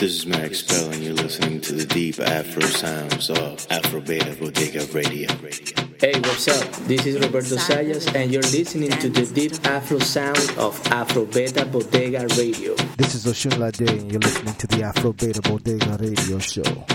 This is Max Spell, and you're listening to the deep Afro sounds of Afro Beta Bodega Radio. Hey, what's up? This is Roberto Sayas, and you're listening to the deep Afro sound of Afro Beta Bodega Radio. This is Osunlade, and you're listening to the Afro Beta Bodega Radio Show.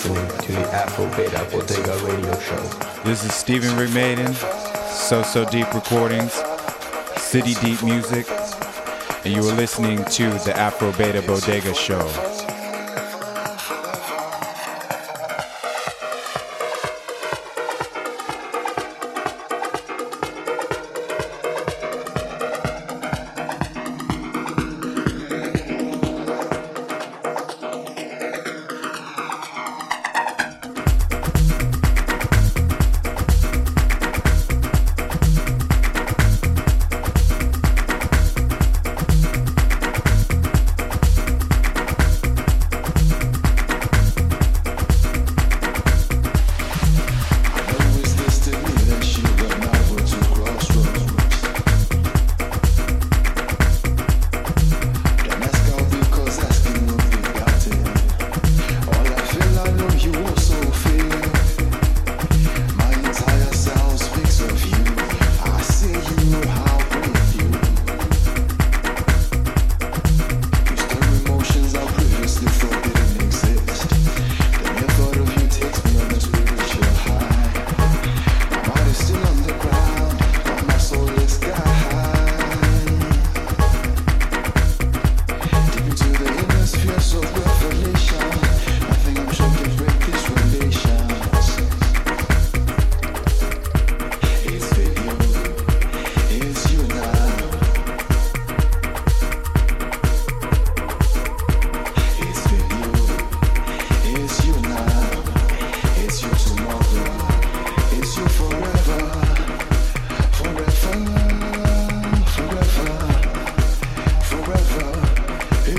Listening to the Afro Beta Bodega Radio Show. This is Stephen Maiden, So So Deep Recordings, City Deep Music, and you are listening to the Afro Beta Bodega Show.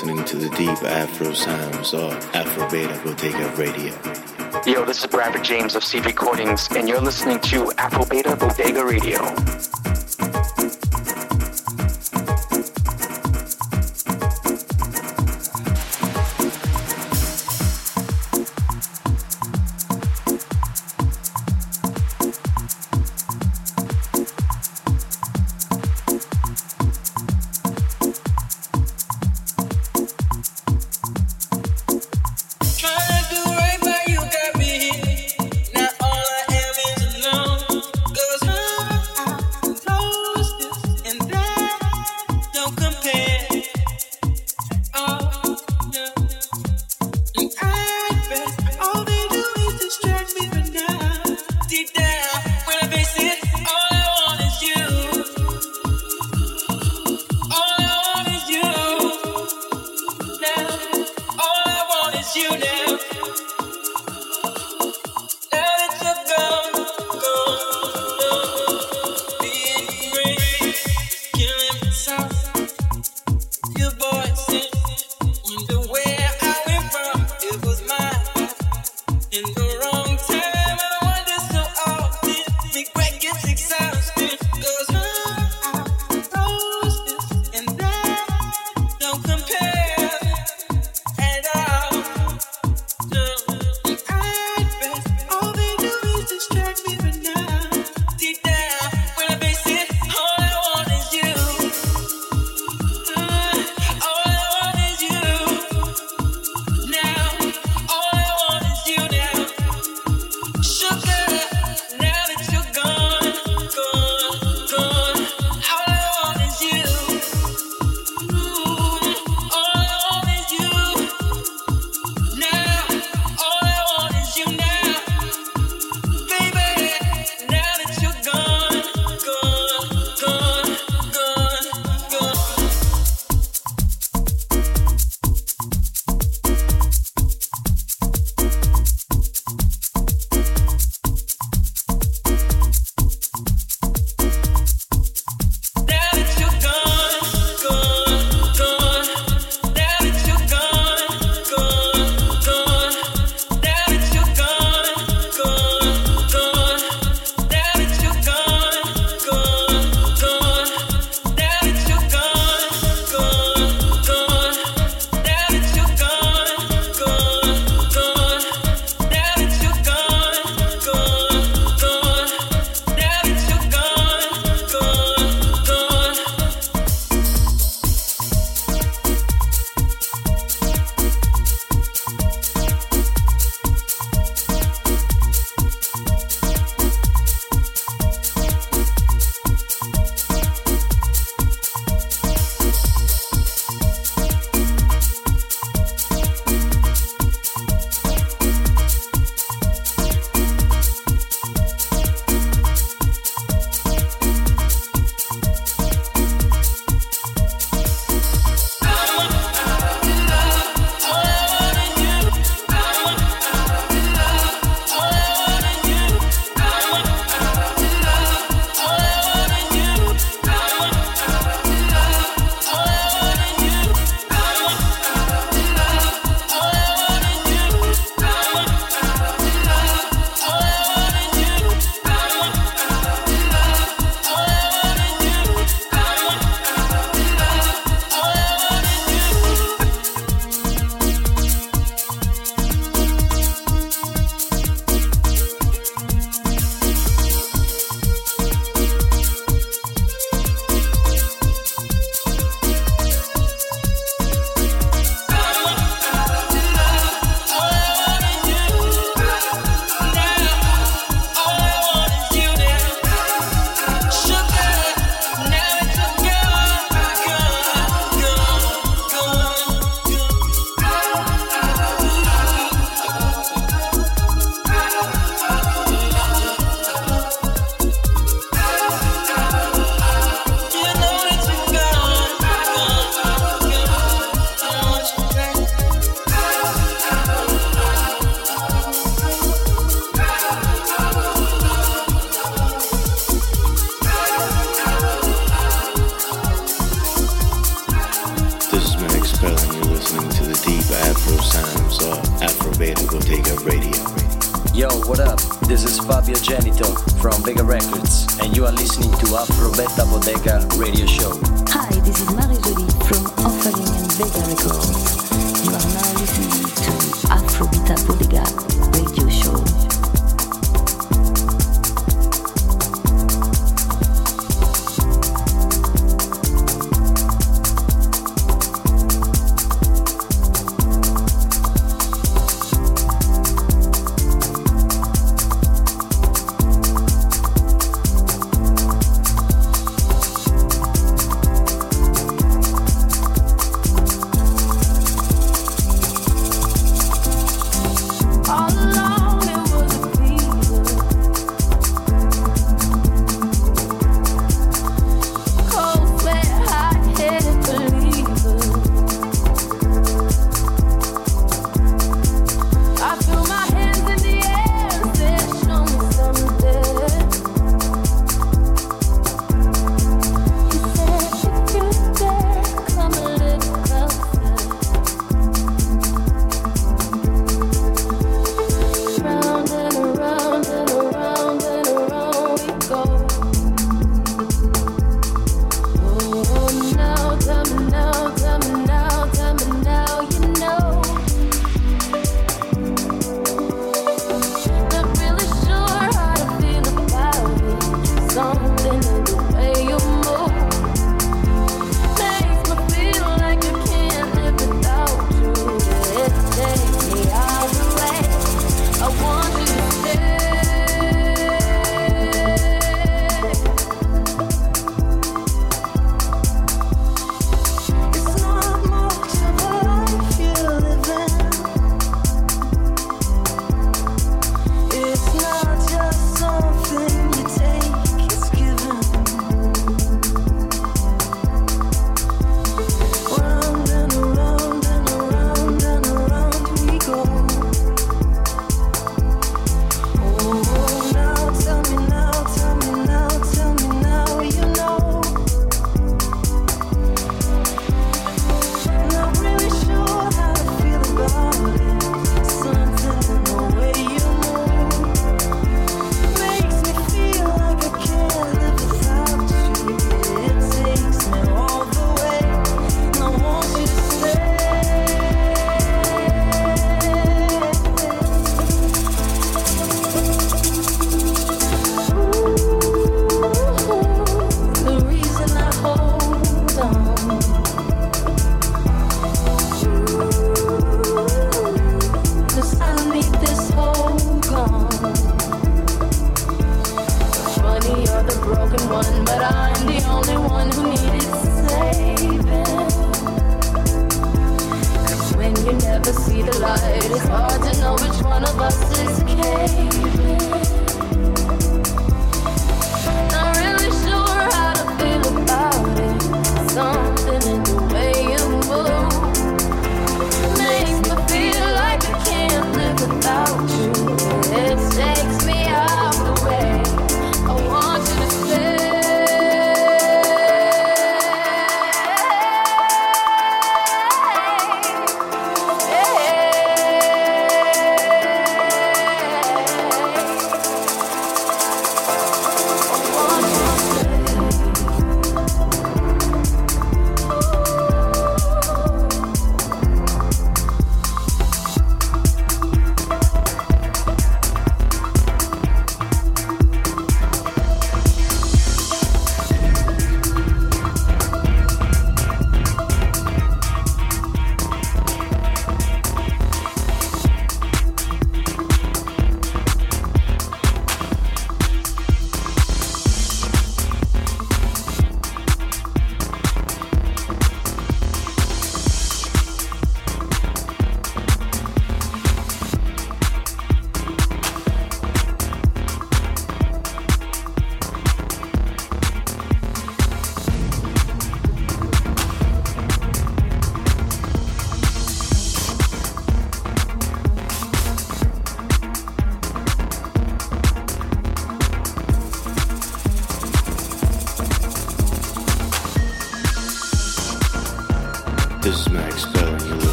listening to the deep Afro sounds of Afro Beta Bodega Radio. Yo, this is Bradford James of Seed Recordings, and you're listening to Afro Beta Bodega Radio. Afro Beta Radio Show.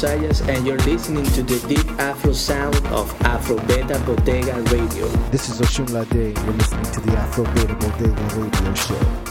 Sayas, and you're listening to the deep Afro sound of Afro Beta Bodega Radio. This is Osunlade, you're listening to the Afro Beta Bodega Radio Show.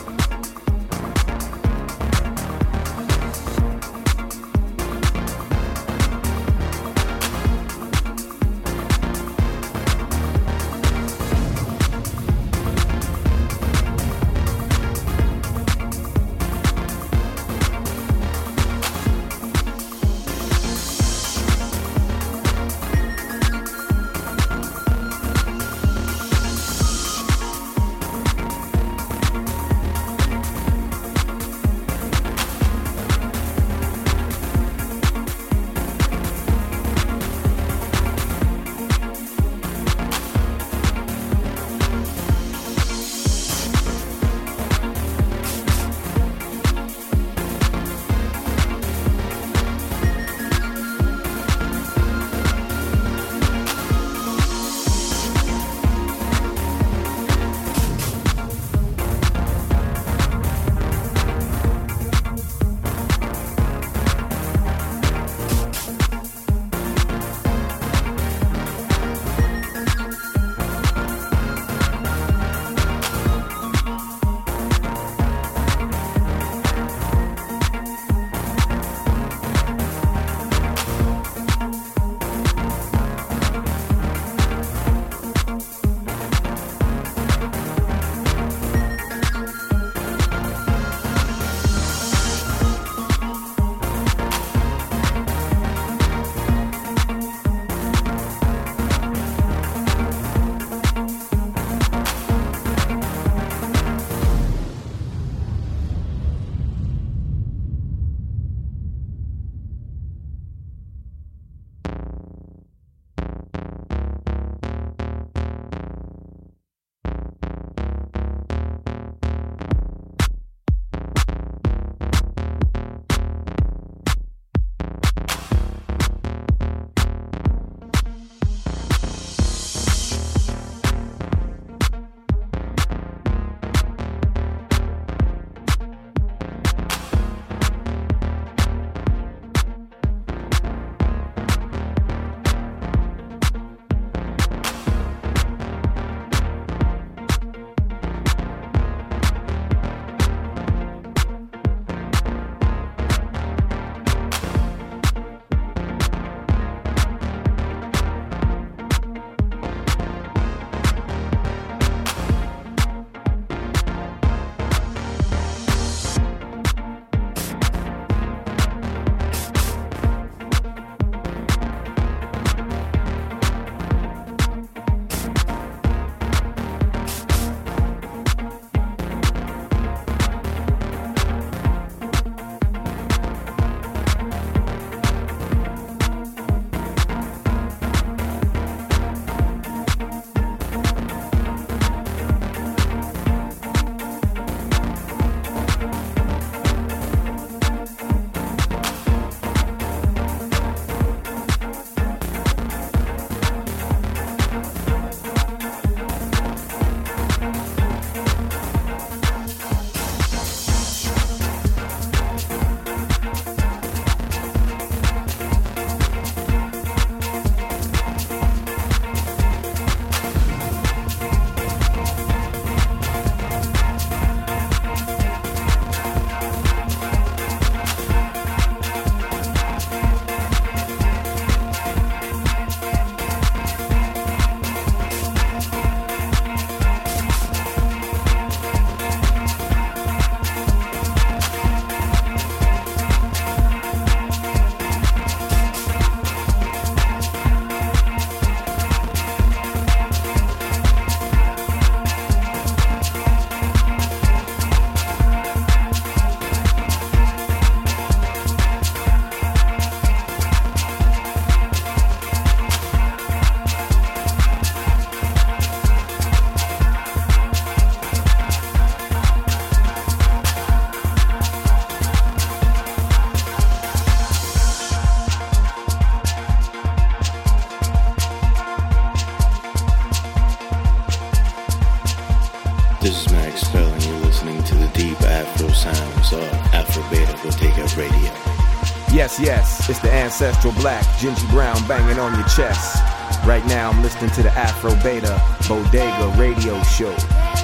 Ancestral black, Gingy Brown banging on your chest. Right now, I'm listening to the Afro Beta Bodega radio show.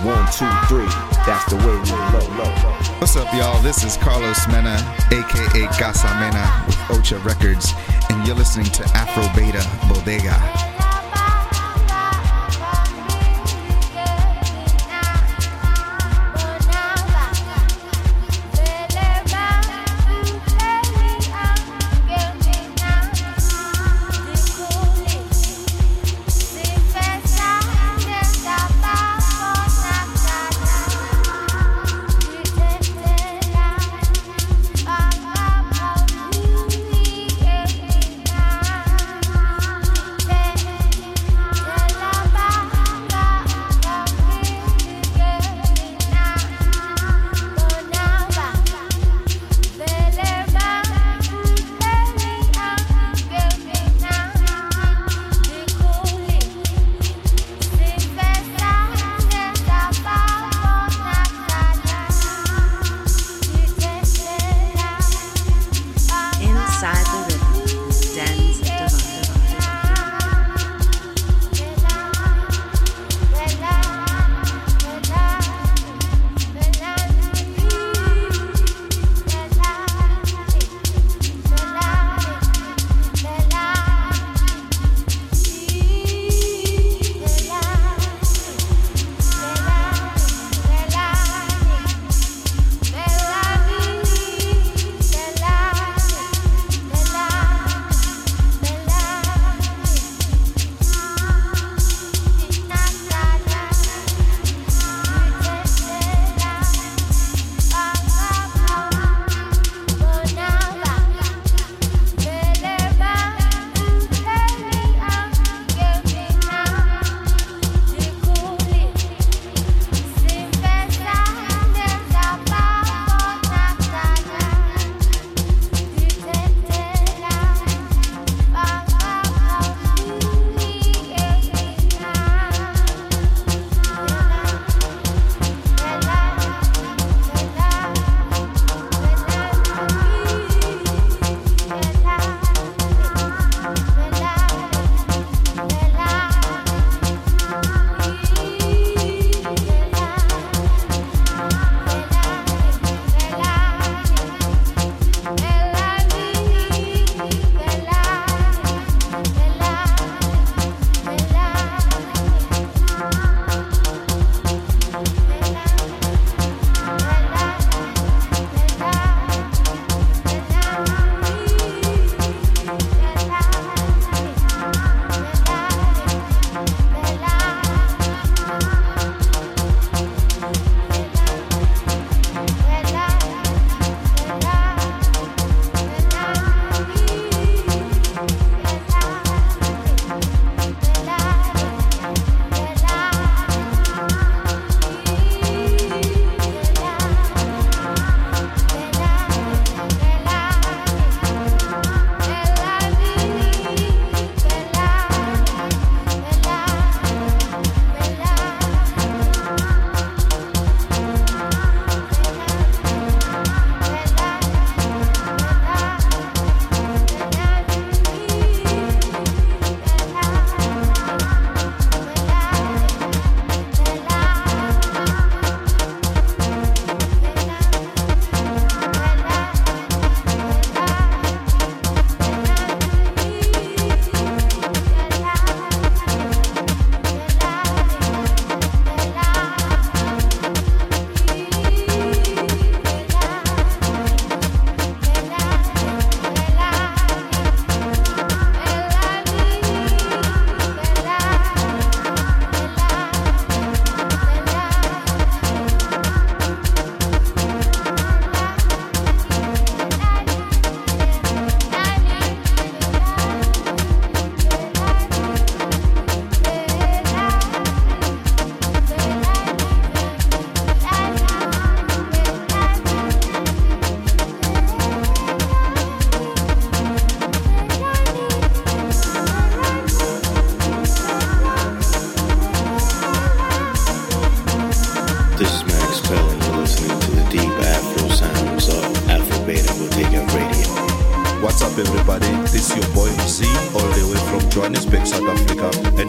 One, two, three, that's the way we low, low, low. What's up, y'all? This is Carlos Mena, aka Gasa Mena, with Ocha Records, and you're listening to Afro Beta Bodega.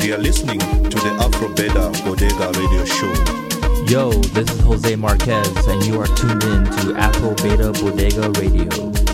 You are listening to the Afro Beta Bodega Radio Show. Yo, this is Jose Marquez, and you are tuned in to Afro Beta Bodega Radio.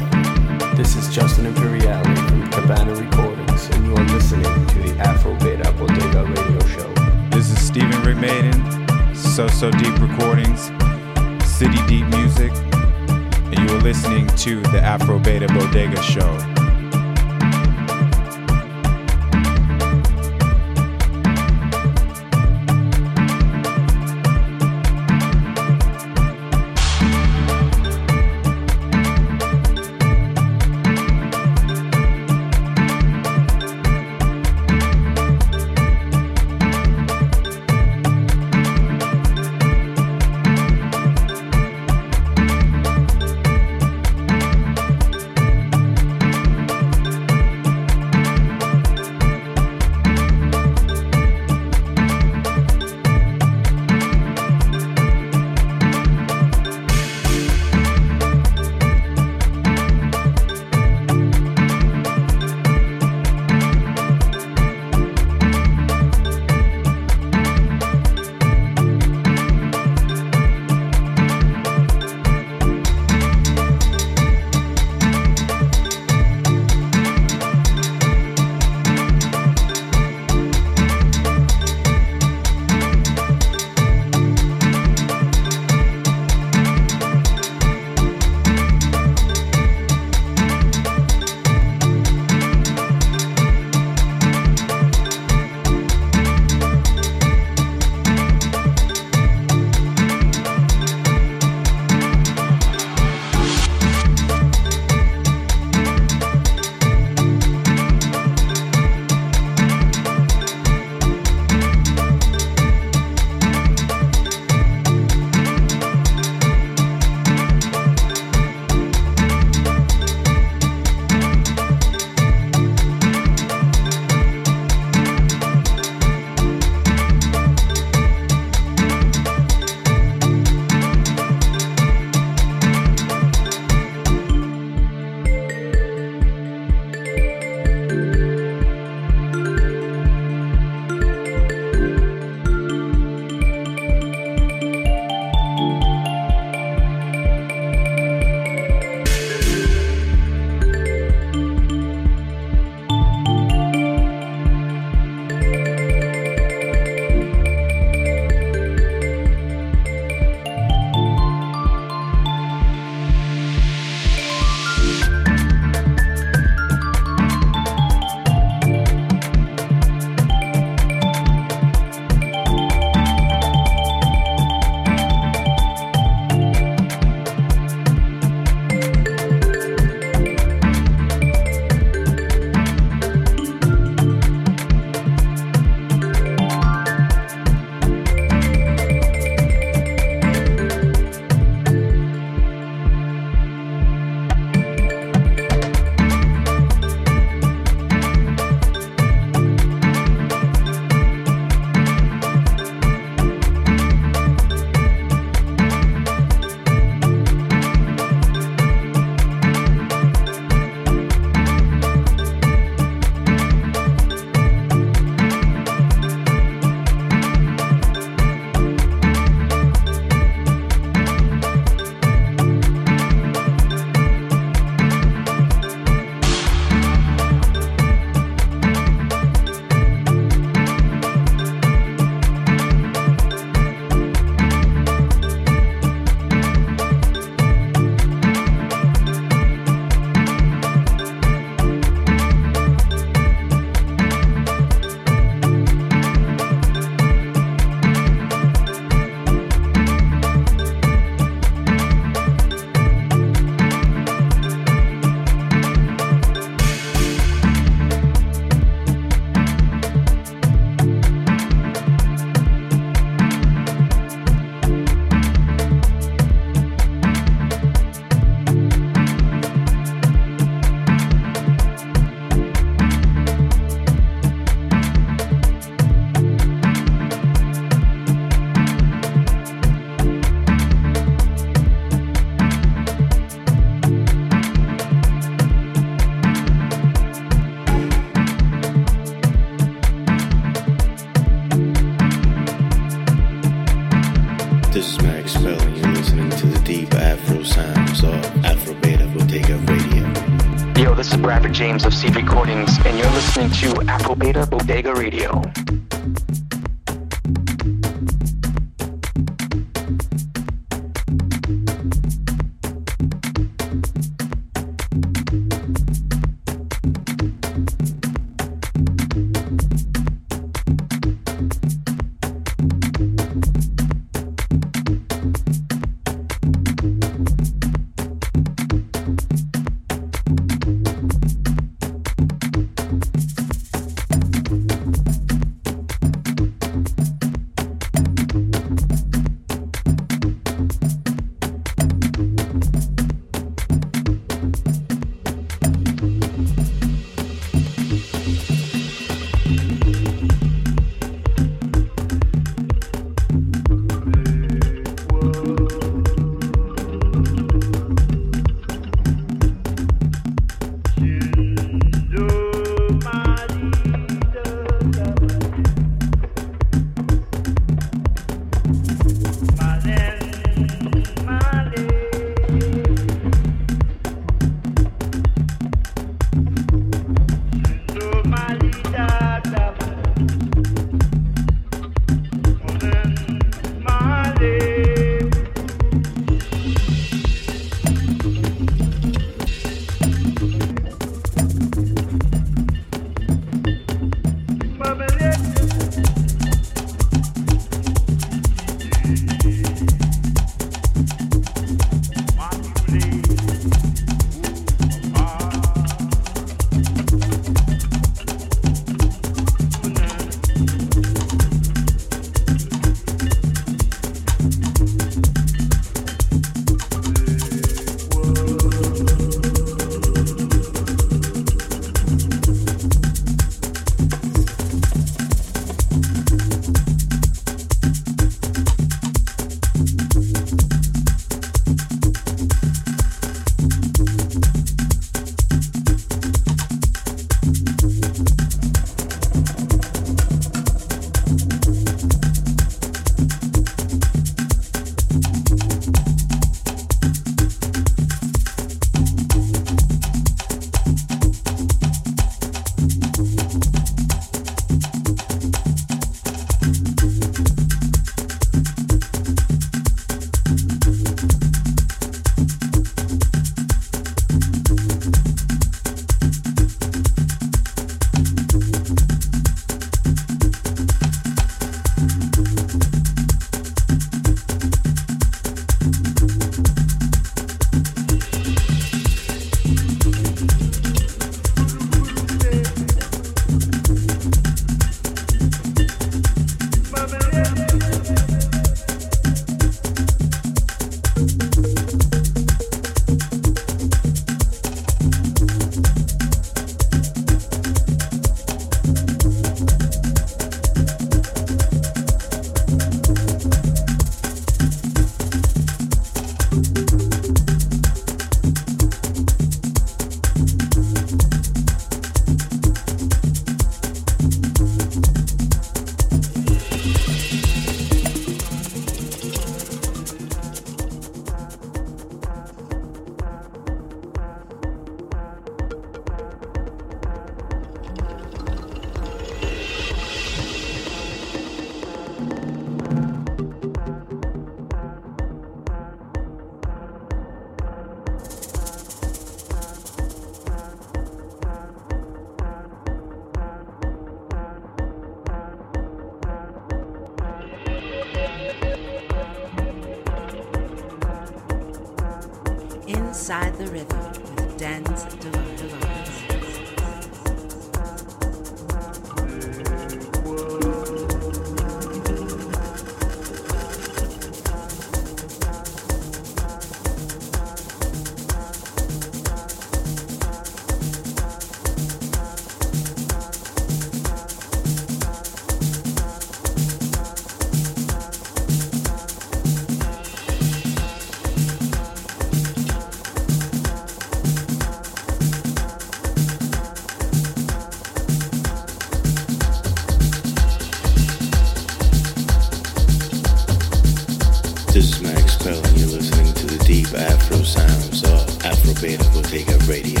Afro sounds of Afro Beta Bodega Radio.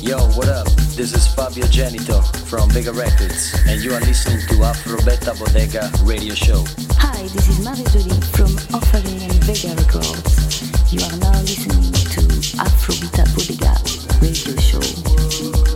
Yo, what up? This is Fabio Genito from Vega Records, and you are listening to Afro Beta Bodega Radio Show. Hi, this is Marie Jolie from Offering and Vega Records. You are now listening to Afro Beta Bodega Radio Show.